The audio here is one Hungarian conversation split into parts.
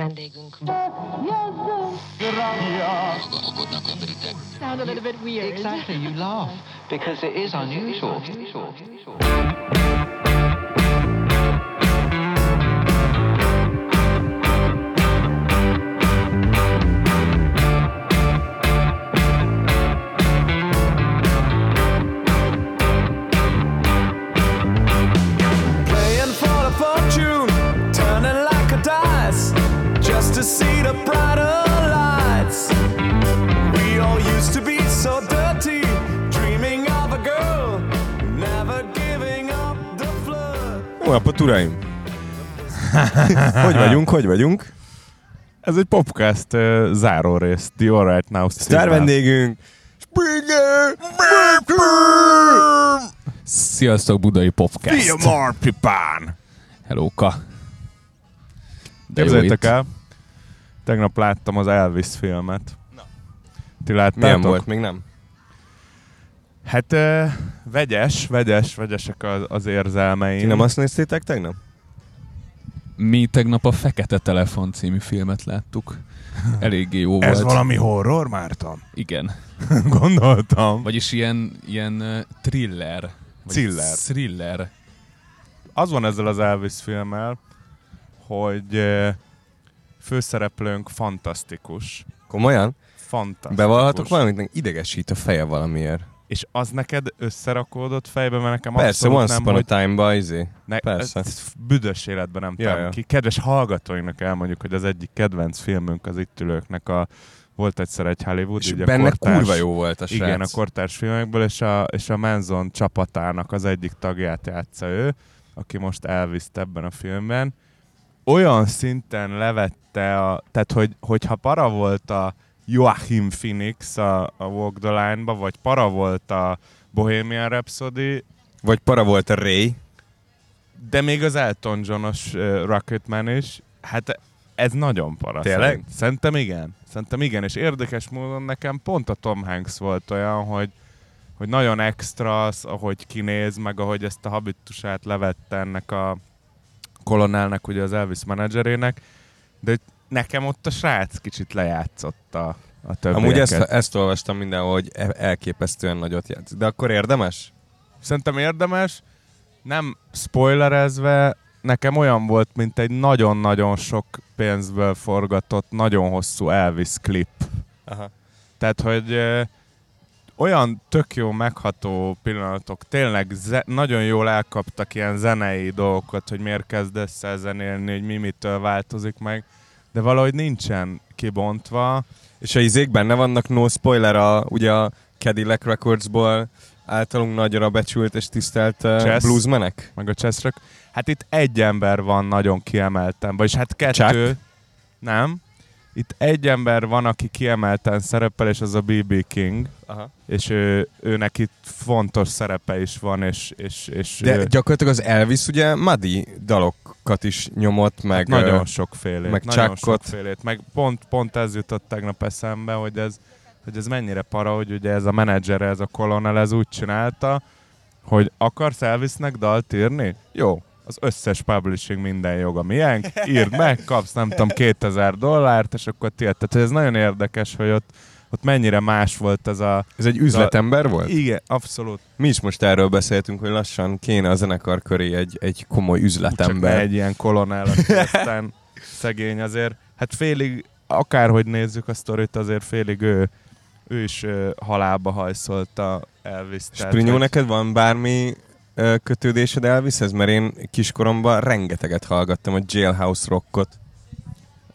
Vendégünk. Sound a little bit weird. Exactly, you laugh. Because it is unusual. Playing napot, uraim! hogy vagyunk, hogy vagyunk? Ez egy podcast uh, záró rész, The All Right Now Sztár vendégünk! Springer! Sziasztok, Budai Popcast! Fia Marpipán! Jó Képzeljétek el, tegnap láttam az Elvis filmet. Ti láttátok? Milyen volt? Még nem. Hát uh, vegyes, vegyes, vegyesek az, az érzelmeim. Ti nem azt néztétek tegnap? Mi tegnap a Fekete Telefon című filmet láttuk. Eléggé jó Ez volt. valami horror, Márton? Igen. Gondoltam. Vagyis ilyen, ilyen thriller. Thriller. Thriller. Az van ezzel az Elvis filmmel, hogy főszereplőnk fantasztikus. Komolyan? Fantasztikus. Bevallhatok valamit? Idegesít a feje valamiért. És az neked összerakódott fejbe, mert nekem Persze, abszolút Once nem, Upon a hogy Time-ba izé. ne, persze. büdös életben nem ja. ki. Kedves hallgatóinknak elmondjuk, hogy az egyik kedvenc filmünk az itt ülőknek a volt egyszer egy Hollywood, És ugye benne kortárs, kurva jó volt a srác. Igen, a kortárs filmekből, és a, és a Manson csapatának az egyik tagját játsza ő, aki most elviszt ebben a filmben. Olyan szinten levette a... Tehát, hogy, hogyha para volt a Joachim Phoenix a, a Walk the Line-ba, vagy para volt a Bohemian Rhapsody, Vagy para volt a Ray. de még az Elton John-os uh, Rocketman is, hát ez nagyon para. Tényleg? szerint. Szerintem igen. Szerintem igen, és érdekes módon nekem pont a Tom Hanks volt olyan, hogy, hogy nagyon extra az, ahogy kinéz, meg ahogy ezt a habitusát levette ennek a kolonelnek, ugye az Elvis menedzserének, de nekem ott a srác kicsit lejátszott a, többieket. Amúgy ezt, ezt olvastam mindenhol, hogy e- elképesztően nagyot játszik. De akkor érdemes? Szerintem érdemes, nem spoilerezve, nekem olyan volt, mint egy nagyon-nagyon sok pénzből forgatott, nagyon hosszú Elvis klip. Aha. Tehát, hogy ö, olyan tök jó, megható pillanatok, tényleg ze- nagyon jól elkaptak ilyen zenei dolgokat, hogy miért kezdesz el zenélni, hogy mi mitől változik meg, de valahogy nincsen kibontva. És a izék benne vannak, no spoiler, a, ugye a Cadillac Recordsból általunk nagyra becsült és tisztelt uh, Chess. bluesmenek. meg a Chessrock. Hát itt egy ember van nagyon kiemelten, vagyis hát kettő. Chuck? Nem. Itt egy ember van, aki kiemelten szerepel, és az a B.B. King, Aha. és ő, ő neki fontos szerepe is van, és, és, és De ő, gyakorlatilag az Elvis ugye Muddy dalokat is nyomott, meg... nagyon ö, sokfélét. meg nagyon Chuckot. sokfélét. Meg pont, pont ez jutott tegnap eszembe, hogy ez, hogy ez mennyire para, hogy ugye ez a menedzser, ez a kolonel, ez úgy csinálta, hogy akarsz Elvisnek dalt írni? Jó, az összes publishing minden joga milyen, írd meg, kapsz nem tudom 2000 dollárt, és akkor tiéd. Tehát hogy ez nagyon érdekes, hogy ott, ott mennyire más volt ez a... Ez egy üzletember volt? Igen, abszolút. Mi is most erről beszéltünk, hogy lassan kéne a zenekar köré egy, egy komoly Csak üzletember. egy ilyen kolonel, aki aztán szegény azért. Hát félig, akárhogy nézzük a sztorit, azért félig ő, ő is ö, halálba hajszolta Elvis. Sprinyó, neked van bármi kötődésed Elvishez? Mert én kiskoromban rengeteget hallgattam a Jailhouse rockot.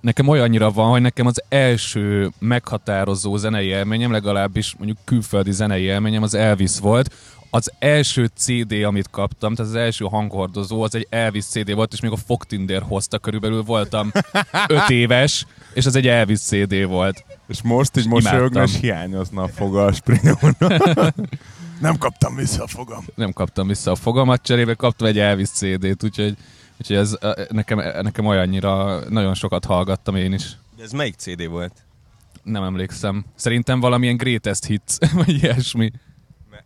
Nekem olyannyira van, hogy nekem az első meghatározó zenei élményem, legalábbis mondjuk külföldi zenei élményem az Elvis volt. Az első CD, amit kaptam, tehát az első hanghordozó, az egy Elvis CD volt, és még a Fogtinder hozta, körülbelül voltam 5 éves, és az egy Elvis CD volt. És most így mosolyogna, és hiányozna a foga a. Nem kaptam vissza a fogam. Nem kaptam vissza a fogamat, cserébe kaptam egy Elvis CD-t, úgyhogy, úgyhogy ez ö, nekem, nekem olyannyira nagyon sokat hallgattam én is. De ez melyik CD volt? Nem emlékszem. Szerintem valamilyen greatest hits, vagy ilyesmi.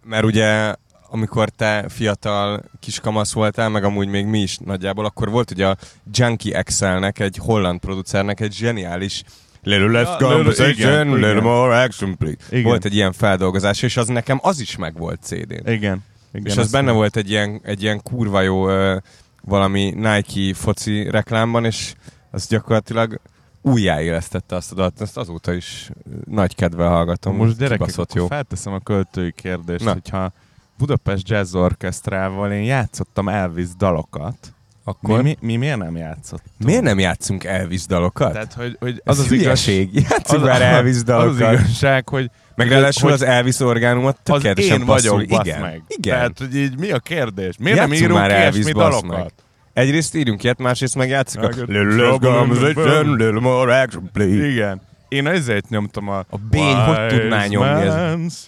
Mert ugye amikor te fiatal kiskamasz voltál, meg amúgy még mi is nagyjából, akkor volt ugye a Junkie XL-nek, egy holland producernek egy zseniális Little less conversation, igen, little igen. more action, please. Igen. Volt egy ilyen feldolgozás, és az nekem az is meg volt CD-n. Igen. Igen és az benne volt egy ilyen, egy ilyen kurva jó ö, valami Nike foci reklámban, és az gyakorlatilag újjáélesztette azt a dalt. Ezt azóta is nagy kedvel hallgatom. Most gyerekek, jó. felteszem a költői kérdést, Na. hogyha Budapest Jazz Orchestrával én játszottam Elvis dalokat, Akkor mi, mi, mi miért nem játszottunk? miért nem játszunk Elvis dalokat? Tehát, hogy, hogy az az az az igaz, hülyeség. Játszunk az, már Elvis az dalokat. igazság, hogy Meg ráadásul az Elvis orgánumot az tökéletesen én passzol. vagyok, Igen. meg. Igen. Tehát, hogy így mi a kérdés? Miért Játsszunk nem írunk már Elvis, dalokat? meg. Egyrészt írjunk ilyet, másrészt meg játszunk a. Igen. Én ezért nyomtam a... A Bény hogy tudná nyomni ez?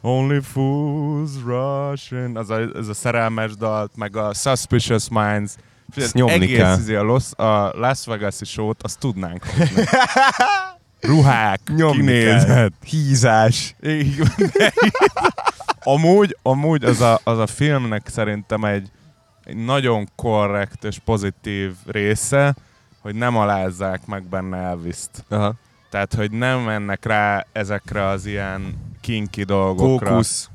only fools rush in. Az a, ez a szerelmes dalt, meg a Suspicious Minds. Ezt nyomni egész kell. izé a, Los, a Las Vegas-i show-t, azt tudnánk. Ruhák, Nyomni kinézet. kell. Hízás. Így- amúgy, amúgy az a, az a filmnek szerintem egy, egy nagyon korrekt és pozitív része, hogy nem alázzák meg benne Elvis-t. Aha. Tehát, hogy nem mennek rá ezekre az ilyen kinki dolgokra. Kókusz.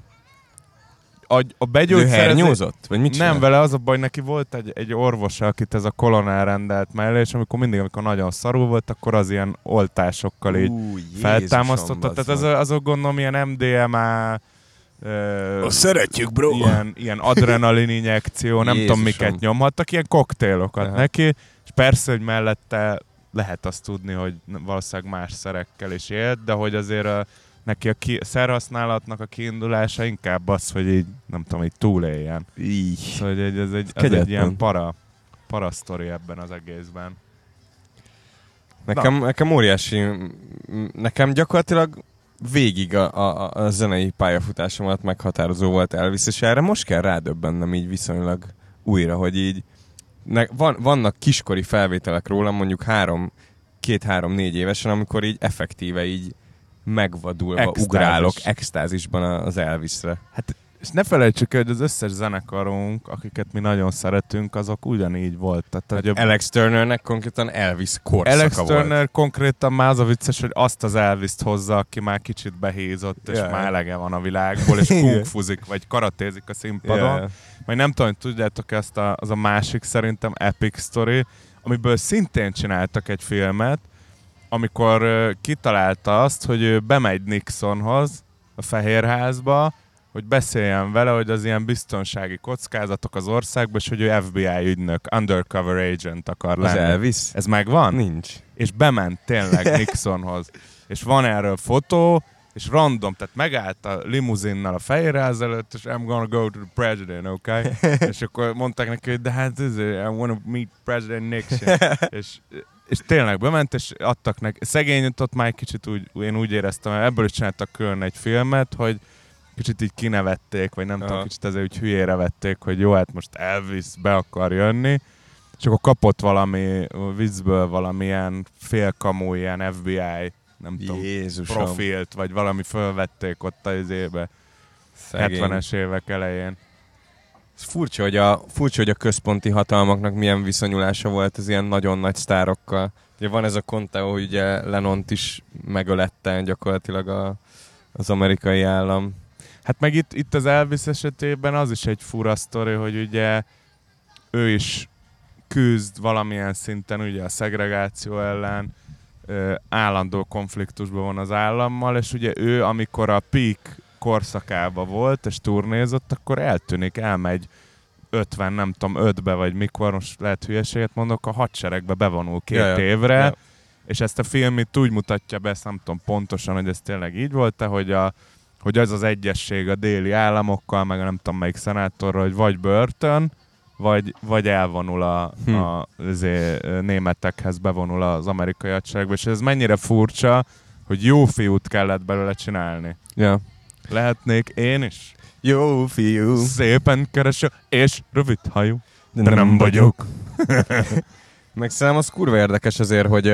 A, a hernyózott? Vagy mit Nem, vele az a baj, neki volt egy, egy orvosa, akit ez a kolonel rendelt mellé, és amikor mindig, amikor nagyon szarul volt, akkor az ilyen oltásokkal így Ú, feltámasztotta. Tehát az, meg. azok gondolom ilyen MDMA, ö, Azt szeretjük, bro. ilyen, ilyen adrenalin injekció, nem tudom Jézusom. miket nyomhattak, ilyen koktélokat Aha. neki, és persze, hogy mellette lehet azt tudni, hogy valószínűleg más szerekkel is élt, de hogy azért a, neki a ki, szerhasználatnak a kiindulása inkább az, hogy így, nem tudom, így túléljen. Így. Szóval hogy egy, ez egy, ez Kegyetlen. egy ilyen para, para sztori ebben az egészben. Nekem, nekem óriási, nekem gyakorlatilag végig a, a, a zenei pályafutásomat meghatározó volt Elvis, és erre most kell rádöbbennem így viszonylag újra, hogy így ne, van, vannak kiskori felvételek rólam, mondjuk három, két-három-négy évesen, amikor így effektíve így megvadulva Extázis. ugrálok extázisban az Elvisre. És ne felejtsük el, hogy az összes zenekarunk, akiket mi nagyon szeretünk, azok ugyanígy voltak. Tehát, hogy a Alex Turnernek konkrétan Elvis korszaka Alex volt. Turner konkrétan már az a vicces, hogy azt az Elvis-t hozza, aki már kicsit behízott, és ja. már elege van a világból, és kungfuzik, vagy karatézik a színpadon. Yeah. Majd nem tudom, hogy tudjátok ezt a, az a másik szerintem epic story, amiből szintén csináltak egy filmet, amikor kitalálta azt, hogy ő bemegy Nixonhoz, a Fehérházba, hogy beszéljen vele, hogy az ilyen biztonsági kockázatok az országban, és hogy ő FBI ügynök, undercover agent akar Az lenni. Elvis? Ez megvan? Nincs. és bement tényleg Nixonhoz. És van erről fotó, és random, tehát megállt a limuzinnal a fejéráz előtt, és I'm gonna go to the president, okay? és akkor mondták neki, hogy de hát ez, I wanna meet President Nixon. és, és tényleg bement, és adtak neki. Szegény ott már egy kicsit úgy, én úgy éreztem, ebből is csináltak külön egy filmet, hogy kicsit így kinevették, vagy nem tudom, Aha. kicsit ezért úgy hülyére vették, hogy jó, hát most Elvis be akar jönni, és akkor kapott valami viccből valamilyen félkamú, ilyen FBI, nem tudom, Jézusom. profilt, vagy valami fölvették ott az éve, Szegény. 70-es évek elején. Ez furcsa, hogy a, furcsa, hogy a központi hatalmaknak milyen viszonyulása volt az ilyen nagyon nagy sztárokkal. Ugye van ez a Conteo, hogy ugye Lenont is megölette gyakorlatilag a, az amerikai állam. Hát meg itt, itt az Elvis esetében az is egy fura sztori, hogy ugye ő is küzd valamilyen szinten ugye a szegregáció ellen, állandó konfliktusban van az állammal, és ugye ő, amikor a peak korszakába volt, és turnézott, akkor eltűnik, elmegy 50, nem tudom, 5-be, vagy mikor, most lehet hülyeséget mondok, a hadseregbe bevonul két Ja, évre, Ja. és ezt a film itt úgy mutatja be, ezt nem tudom pontosan, hogy ez tényleg így volt -e, hogy, a, hogy az az egyesség a déli államokkal, meg nem tudom melyik szenátorral, hogy vagy börtön, vagy, vagy elvonul a, Hm. a azért, németekhez, bevonul az amerikai hadseregbe, és ez mennyire furcsa, hogy jó fiút kellett belőle csinálni. Ja. Lehetnék én is? Jó fiú. Szépen kereső, és rövid hajú. De nem vagyok. Meg szerintem az kurva érdekes azért, hogy,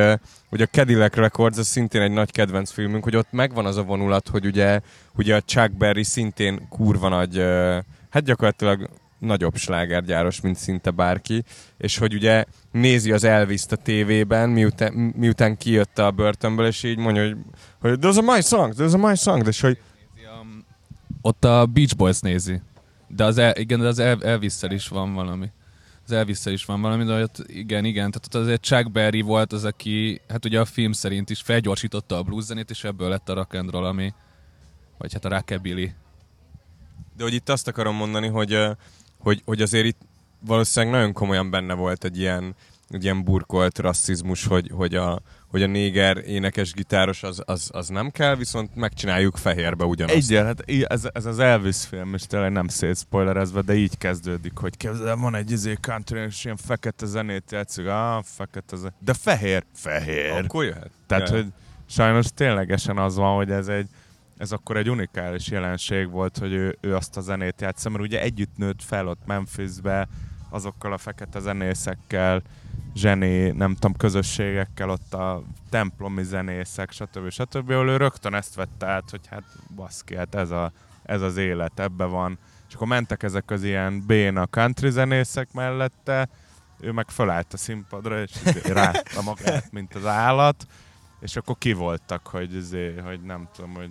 hogy a Cadillac Records az szintén egy nagy kedvenc filmünk, hogy ott megvan az a vonulat, hogy ugye, ugye a Chuck Berry szintén kurva nagy, hát gyakorlatilag nagyobb slágergyáros, mint szinte bárki, és hogy ugye nézi az Elvis-t a tévében, miután, miután kijött a börtönből, és így mondja, hogy, hogy those are my songs, those are my songs, és hogy Ott a Beach Boys nézi. De az, el, igen, de az El, elvis is van valami. Az elvis is van valami, de ott igen, igen. Tehát azért Chuck Berry volt az, aki, hát ugye a film szerint is felgyorsította a blues zenét, és ebből lett a rock and roll, ami, vagy hát a rockabilly. De hogy itt azt akarom mondani, hogy, hogy, hogy azért itt valószínűleg nagyon komolyan benne volt egy ilyen, egy ilyen burkolt rasszizmus, hogy, hogy, a, hogy a néger énekes gitáros az, az, az nem kell, viszont megcsináljuk fehérbe ugyanazt. Egyen, hát ez, ez az Elvis film, és tényleg nem szétszpoilerezve, de így kezdődik, hogy képzel, van egy izé country, és ilyen fekete zenét játszik, ah, fekete zenét. De fehér, fehér. Akkor jöhet. Tehát, Ja. hogy sajnos ténylegesen az van, hogy ez egy ez akkor egy unikális jelenség volt, hogy ő, ő azt a zenét játsza, mert ugye együtt nőtt fel ott Memphisbe, azokkal a fekete zenészekkel, zseni, nem tudom, közösségekkel, ott a templomi zenészek, stb. stb. Ahol ő rögtön ezt vette át, hogy hát baszki, hát ez, a, ez az élet, ebbe van. És akkor mentek ezek az ilyen béna country zenészek mellette, ő meg fölállt a színpadra, és így rátta magát, mint az állat, és akkor ki voltak, hogy, izé, hogy nem tudom, hogy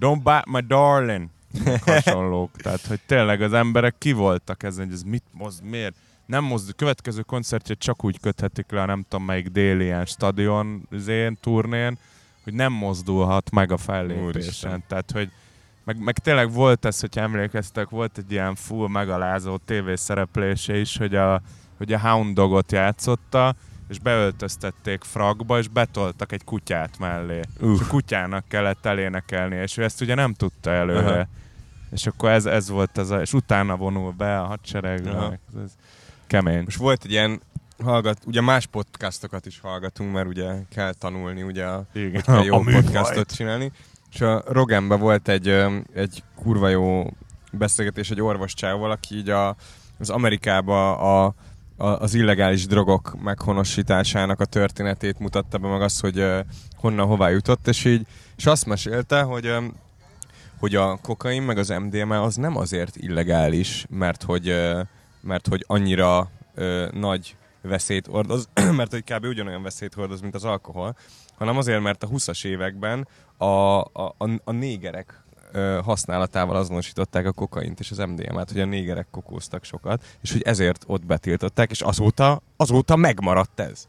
Don't bite my darling, hasonlók. Tehát, hogy tényleg az emberek ki voltak ezen, hogy ez mit mozd, miért? Nem mozd, következő koncertjét csak úgy köthetik le a nem tudom melyik déli ilyen stadion zén, turnén, hogy nem mozdulhat meg a fellépésen. Tehát, hogy meg, meg tényleg volt ez, hogy emlékeztek, volt egy ilyen full megalázó tévészereplése is, hogy a, hogy a Hound Dogot játszotta, és beöltöztették fragba, és betoltak egy kutyát mellé. Uh. És a kutyának kellett elénekelni, és ő ezt ugye nem tudta előre. Aha. És akkor ez, ez volt az a, és utána vonul be a meg Ez, ez kemény. Most volt egy ilyen hallgat, ugye más podcastokat is hallgatunk, mert ugye kell tanulni, ugye Igen, hogy kell jó a podcastot csinálni. És a Roganben volt egy, egy kurva jó beszélgetés egy orvoscsával, aki így a, az Amerikába a, a, az illegális drogok meghonosításának a történetét mutatta be, meg azt, hogy honnan hová jutott, és így és azt mesélte, hogy hogy a kokain meg az MDMA az nem azért illegális, mert hogy, mert hogy annyira ö, nagy veszélyt hordoz, mert hogy kb. ugyanolyan veszélyt hordoz, mint az alkohol, hanem azért, mert a 20-as években a, a, a, a négerek ö, használatával azonosították a kokaint és az MDMA-t, hogy a négerek kokóztak sokat, és hogy ezért ott betiltották, és azóta, azóta megmaradt ez.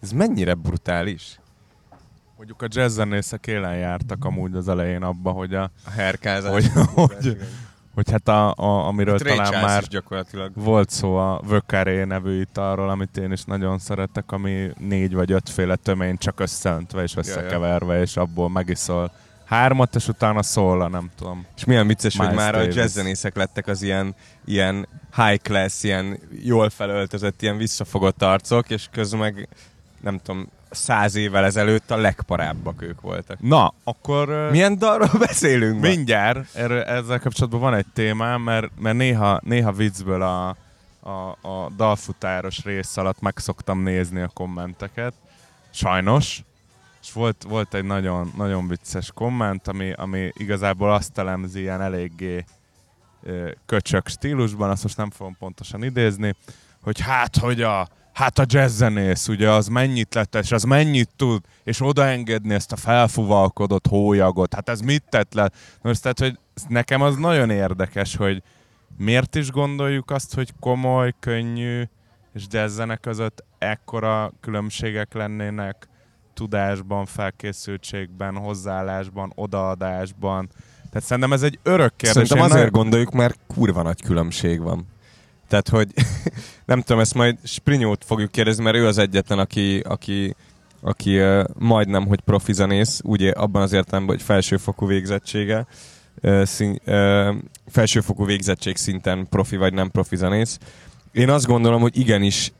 Ez mennyire brutális? Mondjuk a jazzzenészek élen jártak amúgy az elején abba, hogy, a, A herkázás. Hogy- hogy- hogy hát a, a, amiről Hát talán már gyakorlatilag. volt szó a Vökaré nevű italról, amit én is nagyon szeretek, ami négy vagy ötféle tömény csak összeöntve és összekeverve, és abból megiszol hármat, és utána szól, nem tudom. És milyen vicces, hogy Miles már a Davis. jazzzenészek lettek az ilyen, ilyen high class, ilyen jól felöltözött, ilyen visszafogott arcok, és közben meg nem tudom, száz évvel ezelőtt a legparábbak ők voltak. Na, akkor... Milyen dalról beszélünk? ma? Mindjárt, erről, ezzel kapcsolatban van egy témám, mert, mert néha, néha viccből a, a, a dalfutáros rész alatt meg szoktam nézni a kommenteket. Sajnos. És volt, volt egy nagyon, nagyon vicces komment, ami, ami igazából azt elemzi ilyen eléggé köcsök stílusban, azt most nem fogom pontosan idézni, hogy hát, hogy a, hát a jazzzenész, ugye az mennyit lett, és az mennyit tud, és odaengedni ezt a felfuvalkodott hólyagot, hát ez mit tett le? Most tehát, hogy nekem az nagyon érdekes, hogy miért is gondoljuk azt, hogy komoly, könnyű és jazzzene között ekkora különbségek lennének tudásban, felkészültségben, hozzáállásban, odaadásban. Tehát szerintem ez egy örök kérdés. Szerintem azért nagyon- gondoljuk, mert kurva nagy különbség van. Tehát, hogy nem tudom, ezt majd Sprinyót fogjuk kérdezni, mert ő az egyetlen, aki, aki, aki uh, majdnem, hogy profi zenész, ugye abban az értelemben, hogy felsőfokú végzettsége, uh, szín, uh, felsőfokú végzettség szinten profi vagy nem profi zenész. Én azt gondolom, hogy igenis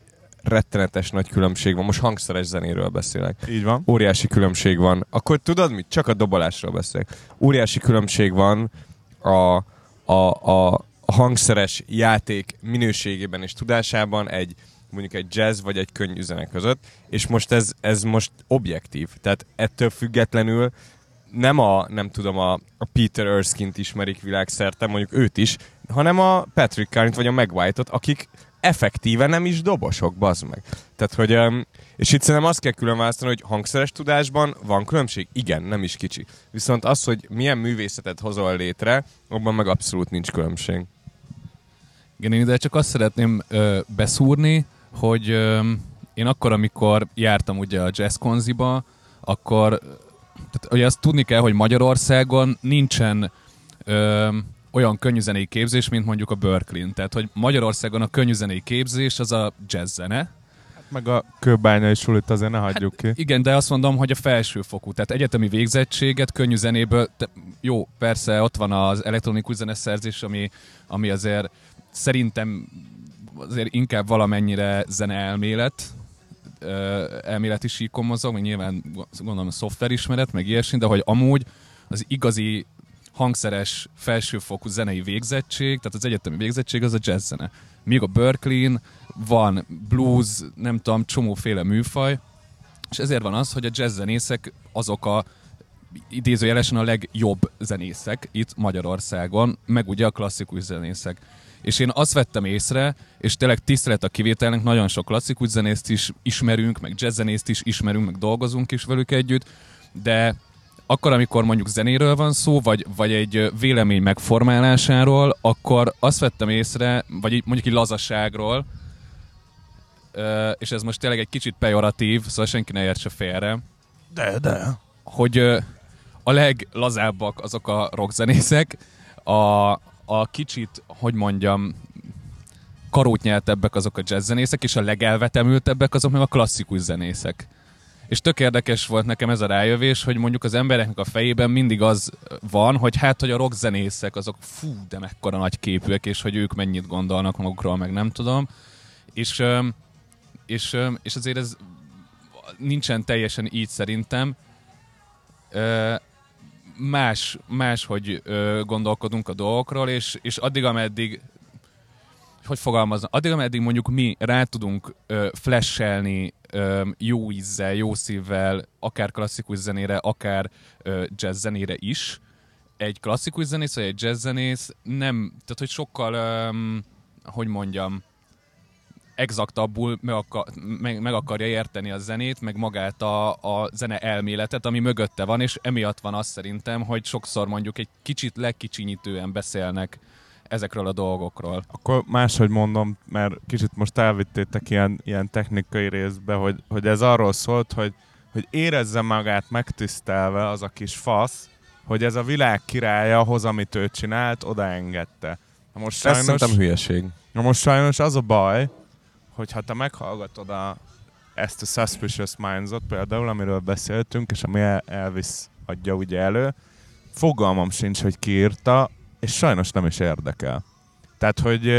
rettenetes nagy különbség van. Most hangszeres zenéről beszélek Így van. óriási különbség van. Akkor tudod mit? Csak a dobolásról beszélek. Óriási különbség van a, a, a, a hangszeres játék minőségében és tudásában egy, mondjuk egy jazz vagy egy könnyű zene között, és most ez, ez most objektív. Tehát ettől függetlenül nem a, nem tudom, a, a Peter Erskine-t ismerik világszerte, mondjuk őt is, hanem a Patrick Carney-t vagy a Meg White-ot, akik effektíve nem is dobosok, bazd meg. Tehát, hogy, és itt szerintem azt kell külön választani, hogy hangszeres tudásban van különbség? Igen, nem is kicsi. Viszont az, hogy milyen művészetet hozol létre, abban meg abszolút nincs különbség. Igen, én ide csak azt szeretném ö, beszúrni, hogy ö, én akkor, amikor jártam ugye a Jazz Konziba, akkor tehát, ugye azt tudni kell, hogy Magyarországon nincsen ö, olyan könnyűzenei képzés, mint mondjuk a Berkeley-n. Tehát, hogy Magyarországon a könnyűzenei képzés az a jazz zene, Meg a kőbányai sulit azért ne hagyjuk ki. igen, de azt mondom, hogy a felsőfokú, tehát egyetemi végzettséget könnyű zenéből, te, jó, persze ott van az elektronikus zeneszerzés, ami, ami azért szerintem azért inkább valamennyire zeneelmélet, ö, elméleti síkon mozog, meg nyilván gondolom szoftverismeret, meg ilyesmi, de hogy amúgy az igazi hangszeres felsőfokú zenei végzettség, tehát az egyetemi végzettség az a jazz zene. Míg a Berkeley-n van blues, nem tudom, csomóféle műfaj, és ezért van az, hogy a jazz zenészek azok a idézőjelesen a legjobb zenészek itt Magyarországon, meg ugye a klasszikus zenészek. És én azt vettem észre, és tényleg tisztelet a kivételnek, nagyon sok klasszikus zenészt is ismerünk, meg jazz zenészt is ismerünk, meg dolgozunk is velük együtt, de akkor, amikor mondjuk zenéről van szó, vagy, vagy egy vélemény megformálásáról, akkor azt vettem észre, vagy mondjuk egy lazaságról, és ez most tényleg egy kicsit pejoratív, szóval senki ne értse félre, De, de. hogy a leglazábbak azok a rockzenészek, a, a kicsit, hogy mondjam, karótnyeltebbek azok a jazzzenészek, és a legelvetemültebbek azok meg a klasszikus zenészek. És tök érdekes volt nekem ez a rájövés, hogy mondjuk az embereknek a fejében mindig az van, hogy hát, hogy a rockzenészek azok fú, de mekkora nagy képűek, és hogy ők mennyit gondolnak magukról, meg nem tudom. És, és, és azért ez nincsen teljesen így szerintem. Ö, más, más hogy ö, gondolkodunk a dolgokról, és, és addig, ameddig hogy fogalmazom, addig, ameddig mondjuk mi rá tudunk ö, flashelni ö, jó ízzel, jó szívvel, akár klasszikus zenére, akár ö, jazz zenére is, egy klasszikus zenész, vagy egy jazz zenész nem, tehát hogy sokkal, öm, hogy mondjam, exaktabbul meg, akar, meg, meg akarja érteni a zenét, meg magát a, a zene elméletet, ami mögötte van, és emiatt van az szerintem, hogy sokszor mondjuk egy kicsit legkicsinyítően beszélnek ezekről a dolgokról. Akkor máshogy mondom, mert kicsit most elvittétek ilyen, ilyen technikai részbe, hogy, hogy ez arról szólt, hogy, hogy érezze magát megtisztelve az a kis fasz, hogy ez a világ királya hoz, amit ő csinált, odaengedte. Na most Ez sajnos, szerintem hülyeség. na most sajnos az a baj, hogy ha te meghallgatod a, ezt a Suspicious Minds-ot például, amiről beszéltünk, és ami El- Elvis adja ugye elő, fogalmam sincs, hogy ki írta, és sajnos nem is érdekel. Tehát, hogy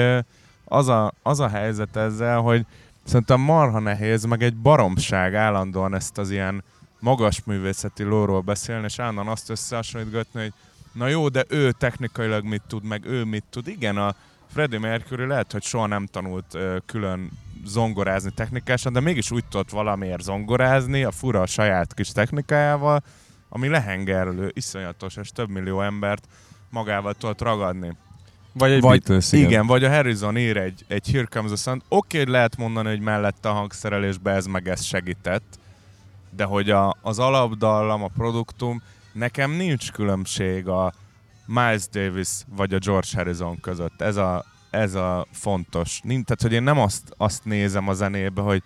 az a, az a helyzet ezzel, hogy szerintem marha nehéz, meg egy baromság állandóan ezt az ilyen magas művészeti lóról beszélni, és állandóan azt összehasonlítgatni, hogy na jó, de ő technikailag mit tud, meg ő mit tud. Igen, a Freddie Mercury lehet, hogy soha nem tanult ö, külön zongorázni technikásan, de mégis úgy tudott valamiért zongorázni, a fura a saját kis technikájával, ami lehengerlő, iszonyatos, és több millió embert magával tudott ragadni. Vagy egy Vagy, Beatles, igen. igen, vagy a Harrison ír egy, egy Here Comes the Sun. Oké, okay, lehet mondani, hogy mellette a hangszerelésbe ez meg ez segített, de hogy a, az alapdallam, a produktum, nekem nincs különbség a Miles Davis vagy a George Harrison között. Ez a, ez a fontos. Tehát, hogy én nem azt, azt nézem a zenébe, hogy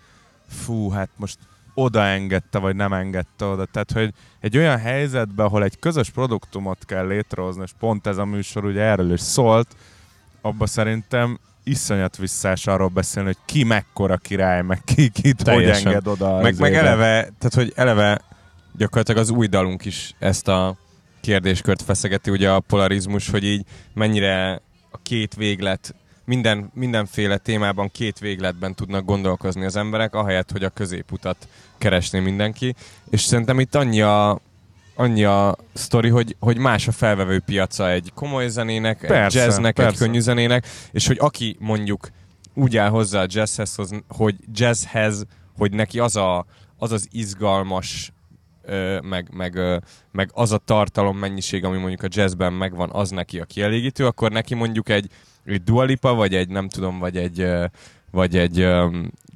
fú, hát most oda engedte, vagy nem engedte oda. Tehát, hogy egy olyan helyzetben, ahol egy közös produktumot kell létrehozni, és pont ez a műsor ugye erről is szólt, abba szerintem iszonyat visszás arról beszélni, hogy ki mekkora király, meg ki kit hogy enged oda. Meg, meg eleve, tehát hogy eleve gyakorlatilag az új dalunk is ezt a kérdéskört feszegeti, ugye a polarizmus, hogy így mennyire a két véglet, minden, mindenféle témában két végletben tudnak gondolkozni az emberek, ahelyett, hogy a középutat keresné mindenki. És szerintem itt annyi a, annyi a sztori, hogy, hogy más a felvevő piaca egy komoly zenének, egy Persze, jazznek, egy persze. könnyű zenének, és hogy aki mondjuk úgy áll hozzá a jazzhez, hogy jazzhez, hogy neki az a, az, az izgalmas, meg, meg, meg az a tartalom mennyiség, ami mondjuk a jazzben megvan, az neki a kielégítő, akkor neki mondjuk egy, egy Dua Lipa, vagy egy nem tudom, vagy egy, vagy egy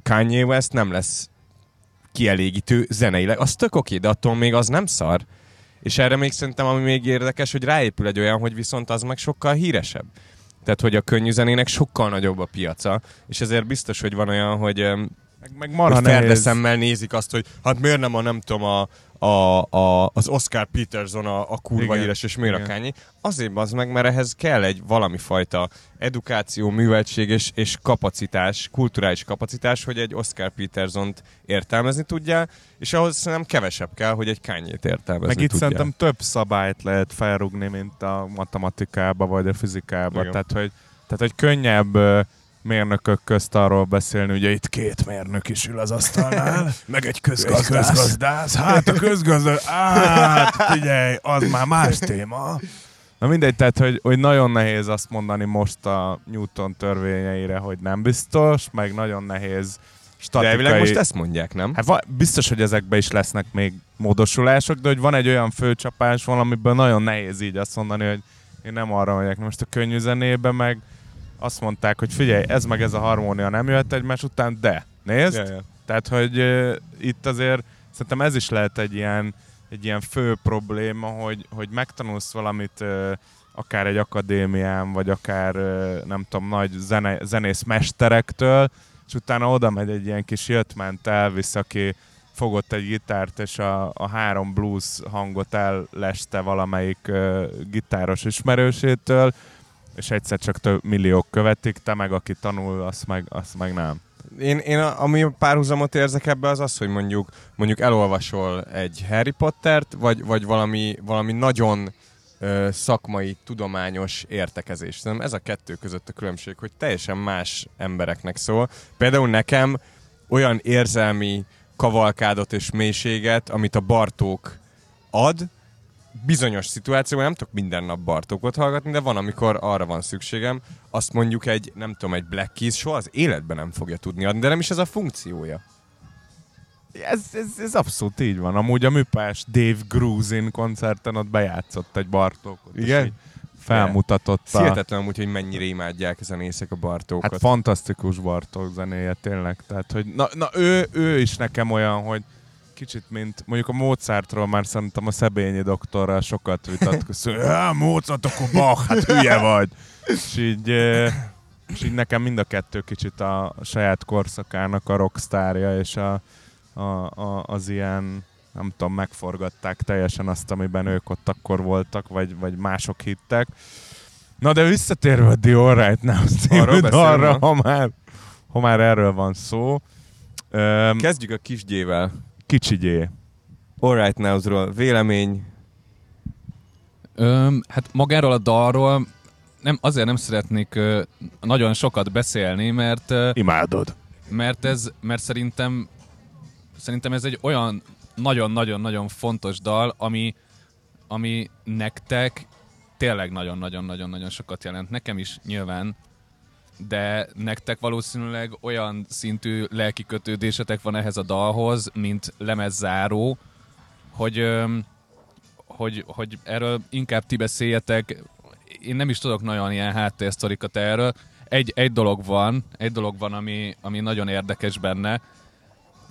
Kanye West nem lesz kielégítő zeneileg. Az tök oké, de attól még az nem szar. És erre még szerintem, ami még érdekes, hogy ráépül egy olyan, hogy viszont az meg sokkal híresebb. Tehát, hogy a könnyű zenének sokkal nagyobb a piaca, és ezért biztos, hogy van olyan, hogy, Meg, meg marha nehéz. ferdeszemmel nézik azt, hogy hát miért nem a, nem tudom, a, a, a, az Oscar Peterson a, a kurva Igen, és miért a igen. Kanye? Azért az meg, mert ehhez kell egy valami fajta edukáció, műveltség és, és kapacitás, kulturális kapacitás, hogy egy Oscar Petersont értelmezni tudjál, és ahhoz szerintem kevesebb kell, hogy egy Kanye-t értelmezni Meg itt tudjál. szerintem több szabályt lehet felrúgni, mint a matematikába vagy a fizikába. Igen. Tehát hogy, tehát, hogy könnyebb mérnökök közt arról beszélni, ugye itt két mérnök is ül az asztalnál, meg egy közgazdász. Egy közgazdász. Hát a közgazdász, hát figyelj, az már más téma. Na mindegy, tehát hogy, hogy nagyon nehéz azt mondani most a Newton törvényeire, hogy nem biztos, meg nagyon nehéz De statikai... elvileg most ezt mondják, nem? Hát va- biztos, hogy ezekben is lesznek még módosulások, de hogy van egy olyan főcsapás valamiből nagyon nehéz így azt mondani, hogy én nem arra megyek. Most a könnyű zenében meg azt mondták, hogy figyelj, ez meg ez a harmónia nem jöhet egymás után, de nézd, Ja, ja. tehát, hogy uh, itt azért szerintem ez is lehet egy ilyen, egy ilyen fő probléma, hogy, hogy megtanulsz valamit uh, akár egy akadémián, vagy akár uh, nem tudom, nagy zene, zenész mesterektől, és utána oda megy egy ilyen kis jöttment elvisz, aki fogott egy gitárt, és a, a három blues hangot elleste valamelyik uh, gitáros ismerősétől, és egyszer csak több milliók követik, te meg aki tanul, azt meg, azt meg nem. Én, én a, ami párhuzamot érzek ebbe az az, hogy mondjuk, mondjuk elolvasol egy Harry Pottert, vagy, vagy valami, valami nagyon ö, szakmai, tudományos értekezés. Szerintem ez a kettő között a különbség, hogy teljesen más embereknek szól. Például nekem olyan érzelmi kavalkádot és mélységet, amit a Bartók ad, bizonyos szituációban nem tudok minden nap Bartókot hallgatni, de van, amikor arra van szükségem, azt mondjuk egy, nem tudom, egy Black Keys soha az életben nem fogja tudni adni, de nem is ez a funkciója. Ez, ez, ez abszolút így van. Amúgy a műpás Dave Grusin koncerten ott bejátszott egy Bartókot. Igen? Felmutatott a... Hihetetlen amúgy, hogy mennyire imádják ezen éjszaka Bartókot. Hát fantasztikus Bartók zenéje tényleg. Tehát, hogy na, na ő, ő is nekem olyan, hogy kicsit, mint mondjuk a Mozartról már szerintem a Szebényi doktorral sokat vitatkozunk. Ja, Mozart, akkor Bach, hát hülye vagy. És így, és így nekem mind a kettő kicsit a saját korszakának a rockstárja, és a, a, a, az ilyen nem tudom, megforgatták teljesen azt, amiben ők ott akkor voltak, vagy, vagy mások hittek. Na de visszatérve a The Alright Now Arról című dalra, ha már, ha már erről van szó. Öm, Kezdjük a kisgyével. Kicsigyé. Alright Now-ról vélemény. Öm, hát magáról a dalról nem, azért nem szeretnék ö, nagyon sokat beszélni, mert ö, Imádod. mert ez, mert szerintem szerintem ez egy olyan nagyon-nagyon-nagyon fontos dal, ami, ami nektek tényleg nagyon-nagyon-nagyon-nagyon sokat jelent. Nekem is nyilván, de nektek valószínűleg olyan szintű lelki kötődésetek van ehhez a dalhoz, mint lemezzáró, hogy, hogy, hogy erről inkább ti beszéljetek. Én nem is tudok nagyon ilyen háttérsztorikat erről. Egy, egy dolog van, egy dolog van, ami, ami nagyon érdekes benne,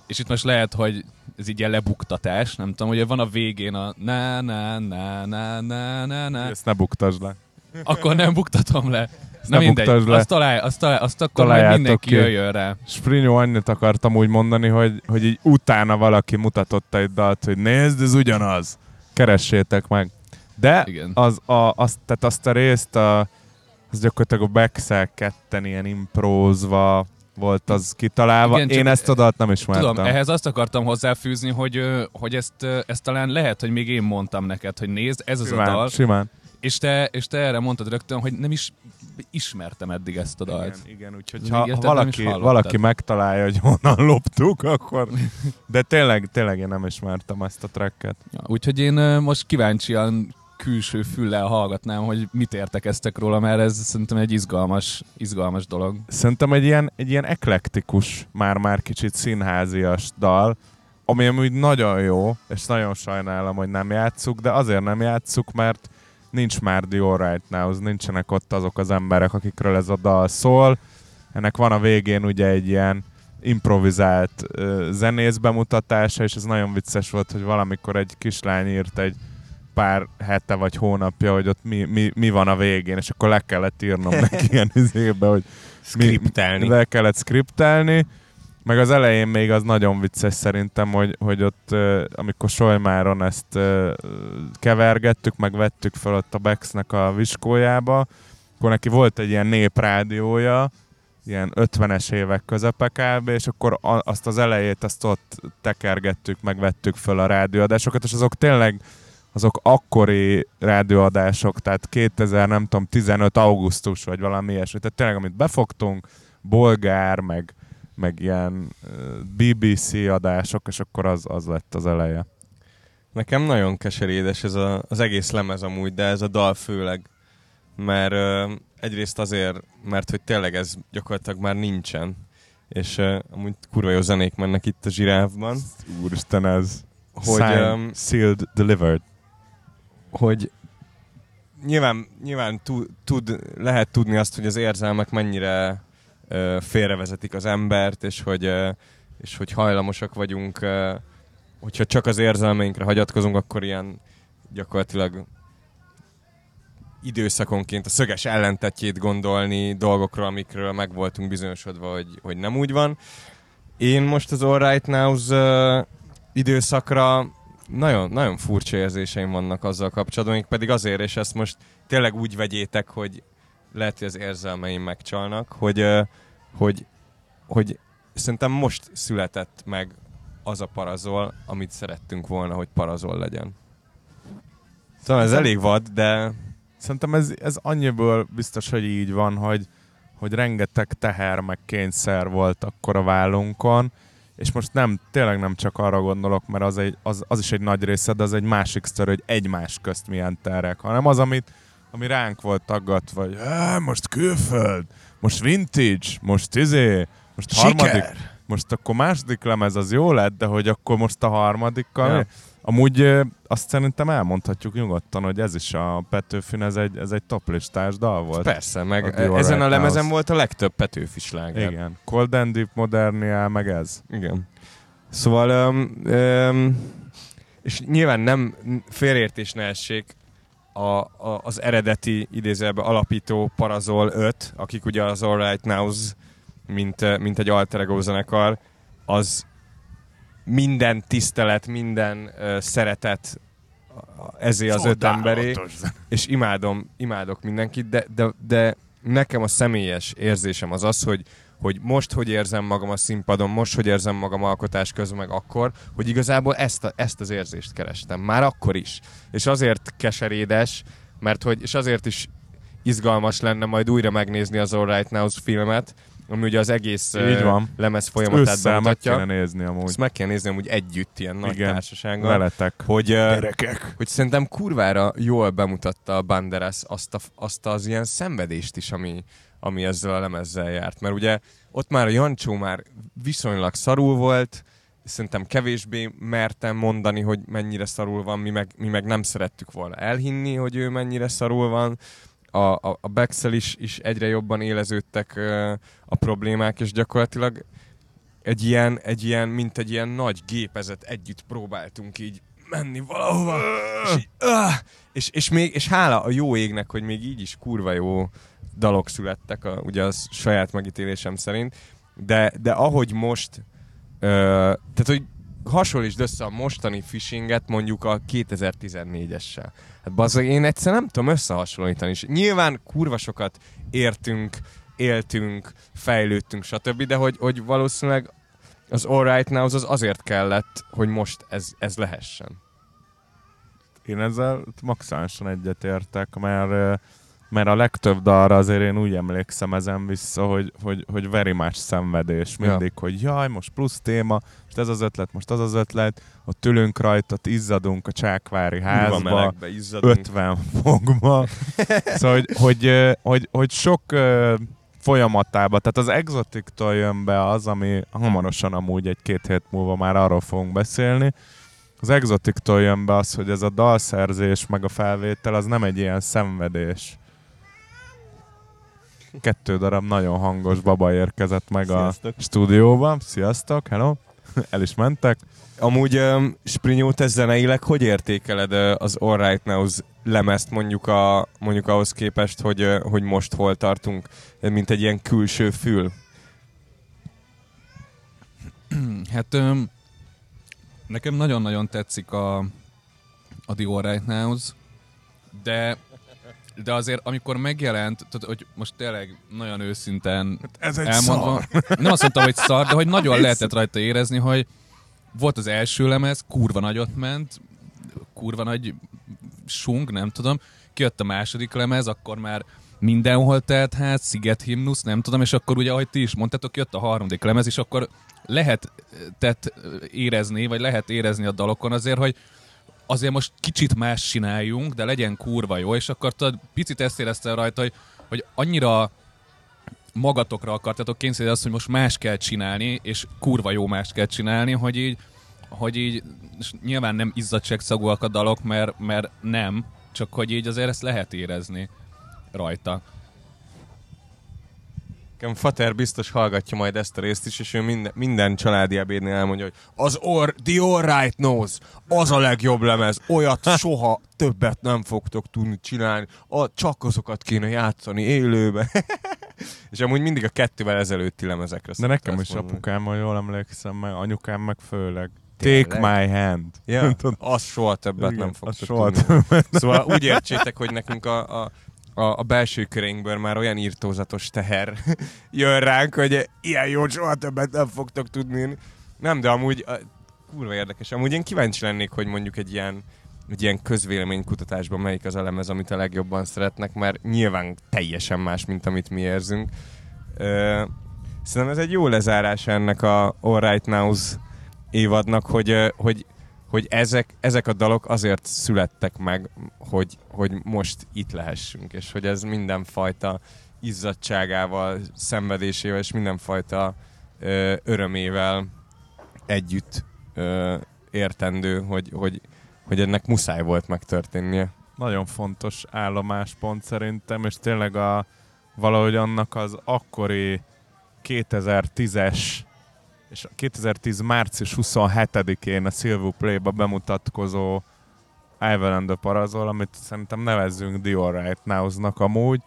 és itt most lehet, hogy ez így ilyen lebuktatás, nem tudom, hogy van a végén a na na na na na na na Ezt ne buktasd le. akkor nem buktatom le. Na ne mindegy, le. azt, találj, azt, találj, azt akkor majd mindenki ki. jöjjön rá. Sprinyó annyit akartam úgy mondani, hogy, hogy így utána valaki mutatott egy dalt, hogy nézd, ez ugyanaz. Keressétek meg. De Igen. az, a, azt, tehát azt a részt, a, az gyakorlatilag a Bexel ketten ilyen imprózva volt az kitalálva. Igen, Én ezt a dalt nem ismertem. Tudom, ehhez azt akartam hozzáfűzni, hogy, hogy ezt, ezt talán lehet, hogy még én mondtam neked, hogy nézd, ez az a simán, dal, simán. És te, és te erre mondtad rögtön, hogy nem is ismertem eddig ezt a dalt. Igen, igen úgyhogy ha, ha valaki, valaki megtalálja, hogy honnan loptuk, akkor... De tényleg, tényleg én nem ismertem ezt a tracket. Ja, úgyhogy én most kíváncsian külső füllel hallgatnám, hogy mit értekeztek róla, mert ez szerintem egy izgalmas, izgalmas dolog. Szerintem egy ilyen, egy ilyen eklektikus, már-már kicsit színházias dal, ami amúgy nagyon jó, és nagyon sajnálom, hogy nem játsszuk, de azért nem játsszuk, mert nincs már The All Right Now, nincsenek ott azok az emberek, akikről ez a dal szól. Ennek van a végén ugye egy ilyen improvizált uh, zenész bemutatása, és ez nagyon vicces volt, hogy valamikor egy kislány írt egy pár hete vagy hónapja, hogy ott mi, mi, mi van a végén, és akkor le kellett írnom neki ilyen izébe, hogy Skriptelni. Le kellett skriptelni, meg az elején még az nagyon vicces szerintem, hogy, hogy ott, amikor Solymáron ezt kevergettük, meg vettük fel ott a Bexnek a viskójába, akkor neki volt egy ilyen néprádiója, ilyen 50-es évek közepe kb, és akkor azt az elejét, azt ott tekergettük, meg vettük föl a rádióadásokat, és azok tényleg azok akkori rádióadások, tehát 2000, nem tudom, 15 augusztus, vagy valami ilyesmi. Tehát tényleg, amit befogtunk, bolgár, meg, meg ilyen BBC adások, és akkor az, az lett az eleje. Nekem nagyon keserédes ez a, az egész lemez amúgy, de ez a dal főleg. Mert ö, egyrészt azért, mert hogy tényleg ez gyakorlatilag már nincsen. És ö, amúgy kurva jó zenék mennek itt a zsirávban. Úristen, ez Hogy, Signed, öm, sealed, delivered. hogy nyilván, nyilván tud, tud, lehet tudni azt, hogy az érzelmek mennyire félrevezetik az embert, és hogy, és hogy hajlamosak vagyunk, hogyha csak az érzelmeinkre hagyatkozunk, akkor ilyen gyakorlatilag időszakonként a szöges ellentetjét gondolni dolgokról, amikről meg voltunk bizonyosodva, hogy, hogy nem úgy van. Én most az All Right Now-s uh, időszakra nagyon, nagyon furcsa érzéseim vannak azzal kapcsolatban, pedig azért, és ezt most tényleg úgy vegyétek, hogy lehet, hogy az érzelmeim megcsalnak, hogy, hogy, hogy szerintem most született meg az a parazol, amit szerettünk volna, hogy parazol legyen. Szóval ez elég vad, de Szerintem ez, ez annyiból biztos, hogy így van, hogy, hogy rengeteg teher meg kényszer volt akkor a vállunkon, és most nem, tényleg nem csak arra gondolok, mert az, egy, az, az is egy nagy része, de az egy másik sztori, hogy egymás közt milyen terek, hanem az, amit, ami ránk volt taggatva, hogy "Á, most külföld, most vintage, most izé, most harmadik, most akkor második lemez az jó lett, de hogy akkor most a harmadikkal. Ja. Amúgy azt szerintem elmondhatjuk nyugodtan, hogy ez is a Petőfin, ez egy, ez egy toplistás dal volt. persze, meg A Dual ezen a Right lemezen Now-s. volt a legtöbb Petőfi sláger. Igen. Cold and Deep, Modernia, meg ez. Igen. Szóval, um, um, és nyilván nem félreértés ne essék, a, a, az eredeti idézőjelben alapító Parazol 5, akik ugye az All Right Nows, mint, eh, mint egy alter ego zenekar, az minden tisztelet, minden uh, szeretet ezé az öt emberé, és imádom, imádok mindenkit, de, de, de nekem a személyes érzésem az az, hogy, hogy most hogy érzem magam a színpadon, most hogy érzem magam alkotás közben, meg akkor, hogy igazából ezt, a, ezt az érzést kerestem. Már akkor is. És azért keserédes, mert hogy, és azért is izgalmas lenne majd újra megnézni az All Right Now filmet, ami ugye az egész Így van. lemez folyamatát Össze meg bemutatja. kéne nézni amúgy. Ezt meg kell nézni amúgy együtt, ilyen nagy Igen. társasággal. Veletek. Hogy, Gyerekek. hogy szerintem kurvára jól bemutatta a Banderas azt, a, azt az ilyen szenvedést is, ami, ami ezzel a lemezzel járt. Mert ugye ott már a Jancsó már viszonylag szarul volt, szerintem kevésbé mertem mondani, hogy mennyire szarul van, mi meg, mi meg nem szerettük volna elhinni, hogy ő mennyire szarul van. A, a, a Bexel is, is egyre jobban éleződtek a problémák, és gyakorlatilag egy ilyen, egy ilyen, mint egy ilyen nagy gépezet együtt próbáltunk így menni valahova, és, így, és, és, még, és hála a jó égnek, hogy még így is kurva jó dalok születtek, a, ugye az saját megítélésem szerint, de, de ahogy most, ö, tehát hogy hasonlítsd össze a mostani phishinget mondjuk a 2014-essel. Hát bazzag, én egyszer nem tudom összehasonlítani. És nyilván kurva sokat értünk, éltünk, fejlődtünk, stb., de hogy, hogy valószínűleg az All Right Now az azért kellett, hogy most ez, ez lehessen. Én ezzel maximálisan egyetértek, mert mert a legtöbb dalra azért én úgy emlékszem ezen vissza, hogy, hogy, hogy very much szenvedés mindig, ja. hogy jaj, most plusz téma, most ez az ötlet, most az az ötlet, ott ülünk rajta, izzadunk a Csákvári házba, melegbe izzadunk. 50 fokba. szóval, hogy, hogy, hogy, hogy sok ö, folyamatában, tehát az Exotic-tól jön be az, ami hamarosan amúgy egy-két hét múlva már arról fogunk beszélni, az Exotic-tól jön be az, hogy ez a dalszerzés meg a felvétel az nem egy ilyen szenvedés. Kettő darab nagyon hangos baba érkezett meg Sziasztok. a stúdióba. Sziasztok, hello! El is mentek. Amúgy um, Sprinyó, te zeneileg hogy értékeled az All Right Now-z lemezt mondjuk, a, mondjuk ahhoz képest, hogy, hogy most hol tartunk, mint egy ilyen külső fül? Hát öm, nekem nagyon-nagyon tetszik a, a The All Right Now-s, de, de azért amikor megjelent, tehát, hogy most tényleg nagyon őszinten Ez egy elmondva, nem azt mondtam, hogy szar, de hogy nagyon lehetett rajta érezni, hogy volt az első lemez, kurva nagyot ment, kurva nagy sung, nem tudom, kijött a második lemez, akkor már mindenhol telt hát, Sziget himnusz, nem tudom, és akkor ugye, ahogy ti is mondtátok, jött a harmadik lemez, és akkor lehetett érezni, vagy lehet érezni a dalokon azért, hogy azért most kicsit más csináljunk, de legyen kurva jó, és akkor tudod, picit ezt éreztem rajta, hogy, hogy annyira magatokra akartatok kényszeríteni azt, hogy most más kell csinálni, és kurva jó más kell csinálni, hogy így, hogy így és nyilván nem izzadságszagúak a dalok, mert, mert nem, csak hogy így azért ezt lehet érezni rajta. Nekem Fater biztos hallgatja majd ezt a részt is, és ő minden, minden családi ebédnél elmondja, hogy az or, The All Right Knows, az a legjobb lemez, olyat soha többet nem fogtok tudni csinálni, a, csak azokat kéne játszani élőben. és amúgy mindig a kettővel ezelőtti lemezekre De nekem is mondani. apukámmal jól emlékszem, meg anyukám meg főleg. Tényleg? Take my hand. Ja, az soha többet Igen, nem fogtok soha tudni. Szóval úgy értsétek, hogy nekünk a, a, a, a belső körénkből már olyan írtózatos teher jön ránk, hogy ilyen jó soha többet nem fogtok tudni. Nem, de amúgy a, kurva érdekes. Amúgy én kíváncsi lennék, hogy mondjuk egy ilyen egy ilyen közvéleménykutatásban melyik az a lemez, amit a legjobban szeretnek, mert nyilván teljesen más, mint amit mi érzünk. Ö, szerintem ez egy jó lezárás ennek a All Right Now-s évadnak, hogy, hogy, hogy ezek, ezek a dalok azért születtek meg, hogy, hogy most itt lehessünk, és hogy ez mindenfajta izzadságával, szenvedésével és mindenfajta ö, örömével együtt ö, értendő, hogy, hogy, hogy ennek muszáj volt megtörténnie. nagyon fontos állomáspont szerintem, és tényleg a, valahogy annak az akkori 2010-es és a 2010 március 27-én a Silver Play-ba bemutatkozó Ivan and the Parazol, amit szerintem nevezzünk All Right Now-nak amúgy,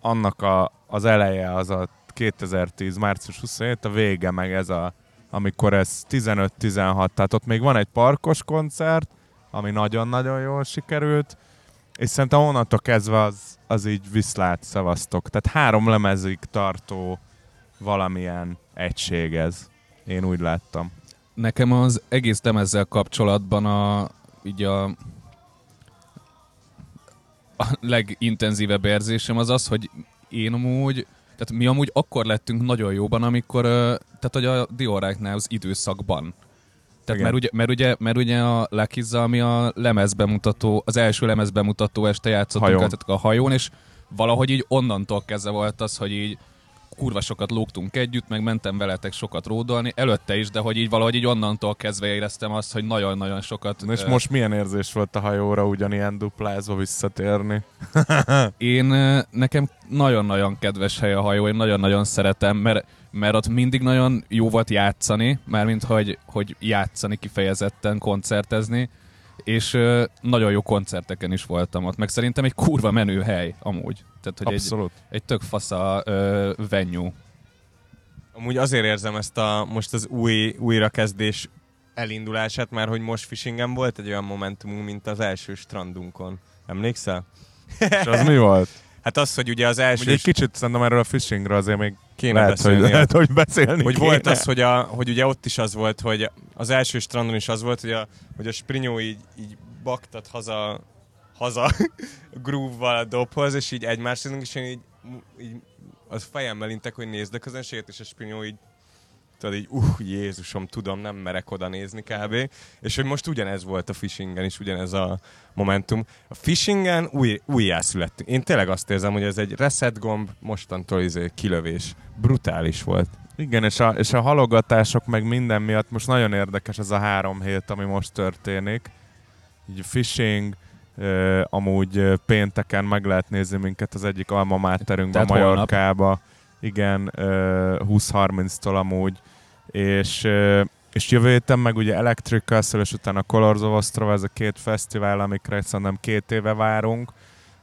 annak a, az eleje az a 2010 március 27, a vége meg ez a, amikor ez 15-16, tehát ott még van egy parkos koncert, ami nagyon-nagyon jól sikerült, és szerintem onnantól kezdve az, az így viszlát szavaztok. Tehát három lemezig tartó valamilyen egység ez. Én úgy láttam. Nekem az egész lemezzel kapcsolatban a, így a, a legintenzívebb érzésem az az, hogy én amúgy, tehát mi amúgy akkor lettünk nagyon jóban, amikor, tehát hogy a Right Now-s időszakban. Tehát Igen. mert ugye, mert, ugye, mert ugye a Lucky ami a lemezbemutató, az első lemezbemutató este játszottunk Hajón. el, tehát a hajón, és valahogy így onnantól kezdve volt az, hogy így kurva sokat lógtunk együtt, meg mentem veletek sokat ródolni, előtte is, de hogy így valahogy így onnantól kezdve éreztem azt, hogy nagyon-nagyon sokat... Na és ö, most milyen érzés volt a hajóra ugyanilyen duplázva visszatérni? Én nekem nagyon-nagyon kedves hely a hajó, én nagyon-nagyon szeretem, mert, mert ott mindig nagyon jó volt játszani, mármint hogy, hogy játszani kifejezetten, koncertezni, és nagyon jó koncerteken is voltam ott, meg szerintem egy kurva menő hely amúgy. Tehát, hogy egy, Abszolút. egy tök fasza ö, venue. Amúgy azért érzem ezt a most az új újrakezdés elindulását, mert hogy most Fishingen volt egy olyan momentumunk, mint az első strandunkon. Emlékszel? És az mi volt? Hát az, hogy ugye az első Ugye egy kicsit szerintem erről a fishingről azért még kéne lehet, beszélni. hogy, lehet, hogy beszélni hogy kéne. volt az, hogy, a, hogy ugye ott is az volt, hogy az első strandon is az volt, hogy a, hogy a sprinyó így, így baktat haza, haza groove-val a dobhoz, és így egymás nézünk, és én így, így az fejemmel intek, hogy nézd a közönséget, és a spinyó így tudod így, uh, Jézusom, tudom, nem merek oda nézni kb. És hogy most ugyanez volt a phishingen is, ugyanez a momentum. A phishingen új, újjászülettünk. Én tényleg azt érzem, hogy ez egy reset gomb, mostantól izé kilövés. Brutális volt. Igen, és a, és a halogatások meg minden miatt most nagyon érdekes ez a három hét, ami most történik. Így phishing, amúgy pénteken meg lehet nézni minket az egyik alma máterünkben. Majorkába. Igen, uh, 20-30-tól amúgy. És, és jövő héten meg ugye Electric Castle, és utána Colors of Ostrava, ez a két fesztivál, amikre szerintem két éve várunk.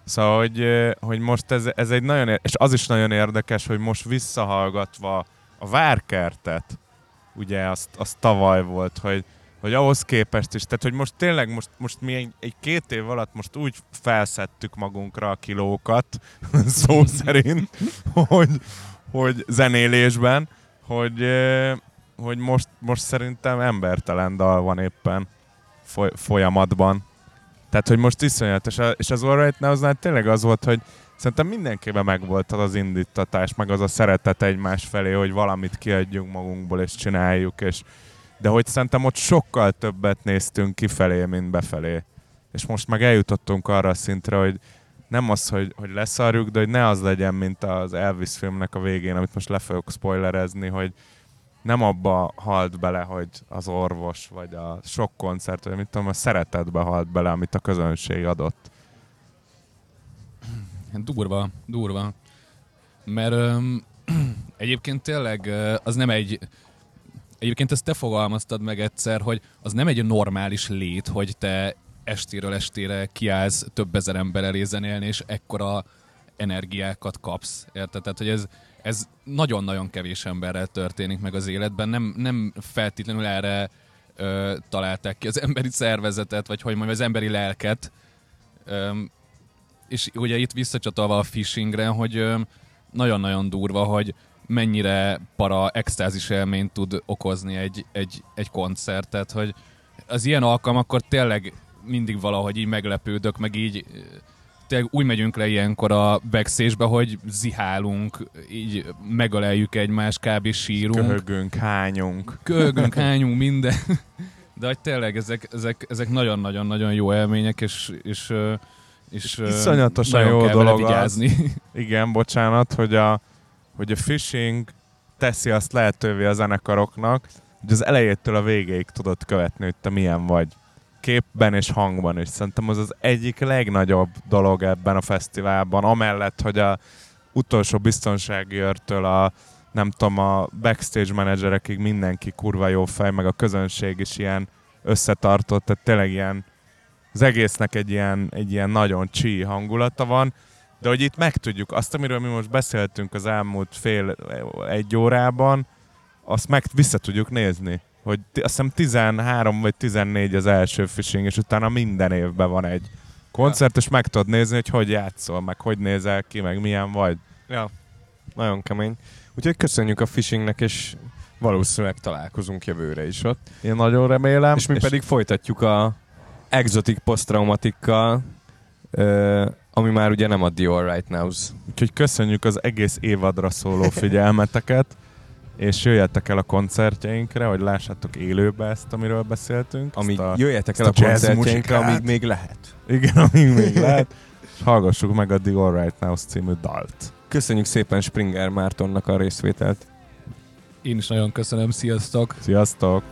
Szóval, hogy, hogy most ez, ez egy nagyon, és az is nagyon érdekes, hogy most visszahallgatva a várkertet, ugye azt, azt tavaly volt, hogy, hogy ahhoz képest is, tehát hogy most tényleg most, most mi egy, egy két év alatt most úgy felszettük magunkra a kilókat, szó szerint, hogy, hogy zenélésben, hogy, hogy most, most szerintem embertelen dal van éppen foly- folyamatban. Tehát, hogy most iszonyatos, és az All Right Now-znál tényleg az volt, hogy szerintem mindenkiben megvolt az az indítatás, meg az a szeretet egymás felé, hogy valamit kiadjunk magunkból, és csináljuk, és de hogy szerintem ott sokkal többet néztünk kifelé, mint befelé. És most meg eljutottunk arra a szintre, hogy nem az, hogy, hogy leszarjuk, de hogy ne az legyen, mint az Elvis filmnek a végén, amit most le fogok spoilerezni, hogy nem abba halt bele, hogy az orvos, vagy a sok koncert, vagy mit tudom, a szeretetbe halt bele, amit a közönség adott. Durva, durva. Mert öm, egyébként tényleg az nem egy... Egyébként ezt te fogalmaztad meg egyszer, hogy az nem egy normális lét, hogy te estéről estére kiállsz több ezer ember elé zenélni, és ekkora energiákat kapsz. Érted? Tehát, hogy ez, ez nagyon-nagyon kevés emberrel történik meg az életben. Nem, nem feltétlenül erre ö, találták ki az emberi szervezetet, vagy hogy mondjam, az emberi lelket. Öm, és ugye itt visszacsatolva a phishingre, hogy ö, nagyon-nagyon durva, hogy mennyire para extázis élményt tud okozni egy, egy, egy koncertet, hogy az ilyen alkalmakkor tényleg mindig valahogy így meglepődök, meg így tényleg úgy megyünk le ilyenkor a backstage hogy zihálunk, így megöleljük egymást, kb. sírunk Köhögünk, hányunk. köhögünk, hányunk, minden. De hogy tényleg ezek, ezek, ezek nagyon-nagyon-nagyon jó élmények, és, és, és Iszonyatosan jó dolog az. vigyázni. Igen, bocsánat, hogy a, hogy a phishing teszi azt lehetővé a zenekaroknak, hogy az elejétől a végéig tudod követni, hogy te milyen vagy. Képben és hangban is. Szerintem az az egyik legnagyobb dolog ebben a fesztiválban, amellett, hogy a utolsó biztonsági őrtől a nem tudom, a backstage menedzserekig mindenki kurva jó fej, meg a közönség is ilyen összetartott, tehát tényleg ilyen az egésznek egy ilyen, egy ilyen nagyon csí hangulata van, de hogy itt megtudjuk azt, amiről mi most beszéltünk az elmúlt fél egy órában, azt meg vissza tudjuk nézni. Hogy azt hiszem 13 vagy 14 az első phishing, és utána minden évben van egy koncert, és meg tudod nézni, hogy hogy játszol, meg hogy nézel ki, meg milyen vagy. Ja, nagyon kemény. Úgyhogy köszönjük a phishingnek, és valószínűleg találkozunk jövőre is ott. Én nagyon remélem. És mi pedig folytatjuk a exotic posztraumatikkal, ö, ami már ugye nem a All Right Nows. Úgyhogy köszönjük az egész évadra szóló figyelmeteket, és jöjjetek el a koncertjeinkre, hogy lássátok élőbe ezt, amiről beszéltünk. Amíg a, jöjjetek el a a koncertjeinkre, amíg még lehet. Igen, amíg még lehet. És hallgassuk meg a All Right Now című dalt. Köszönjük szépen Springer Mártonnak a részvételt. Én is nagyon köszönöm, sziasztok! Sziasztok!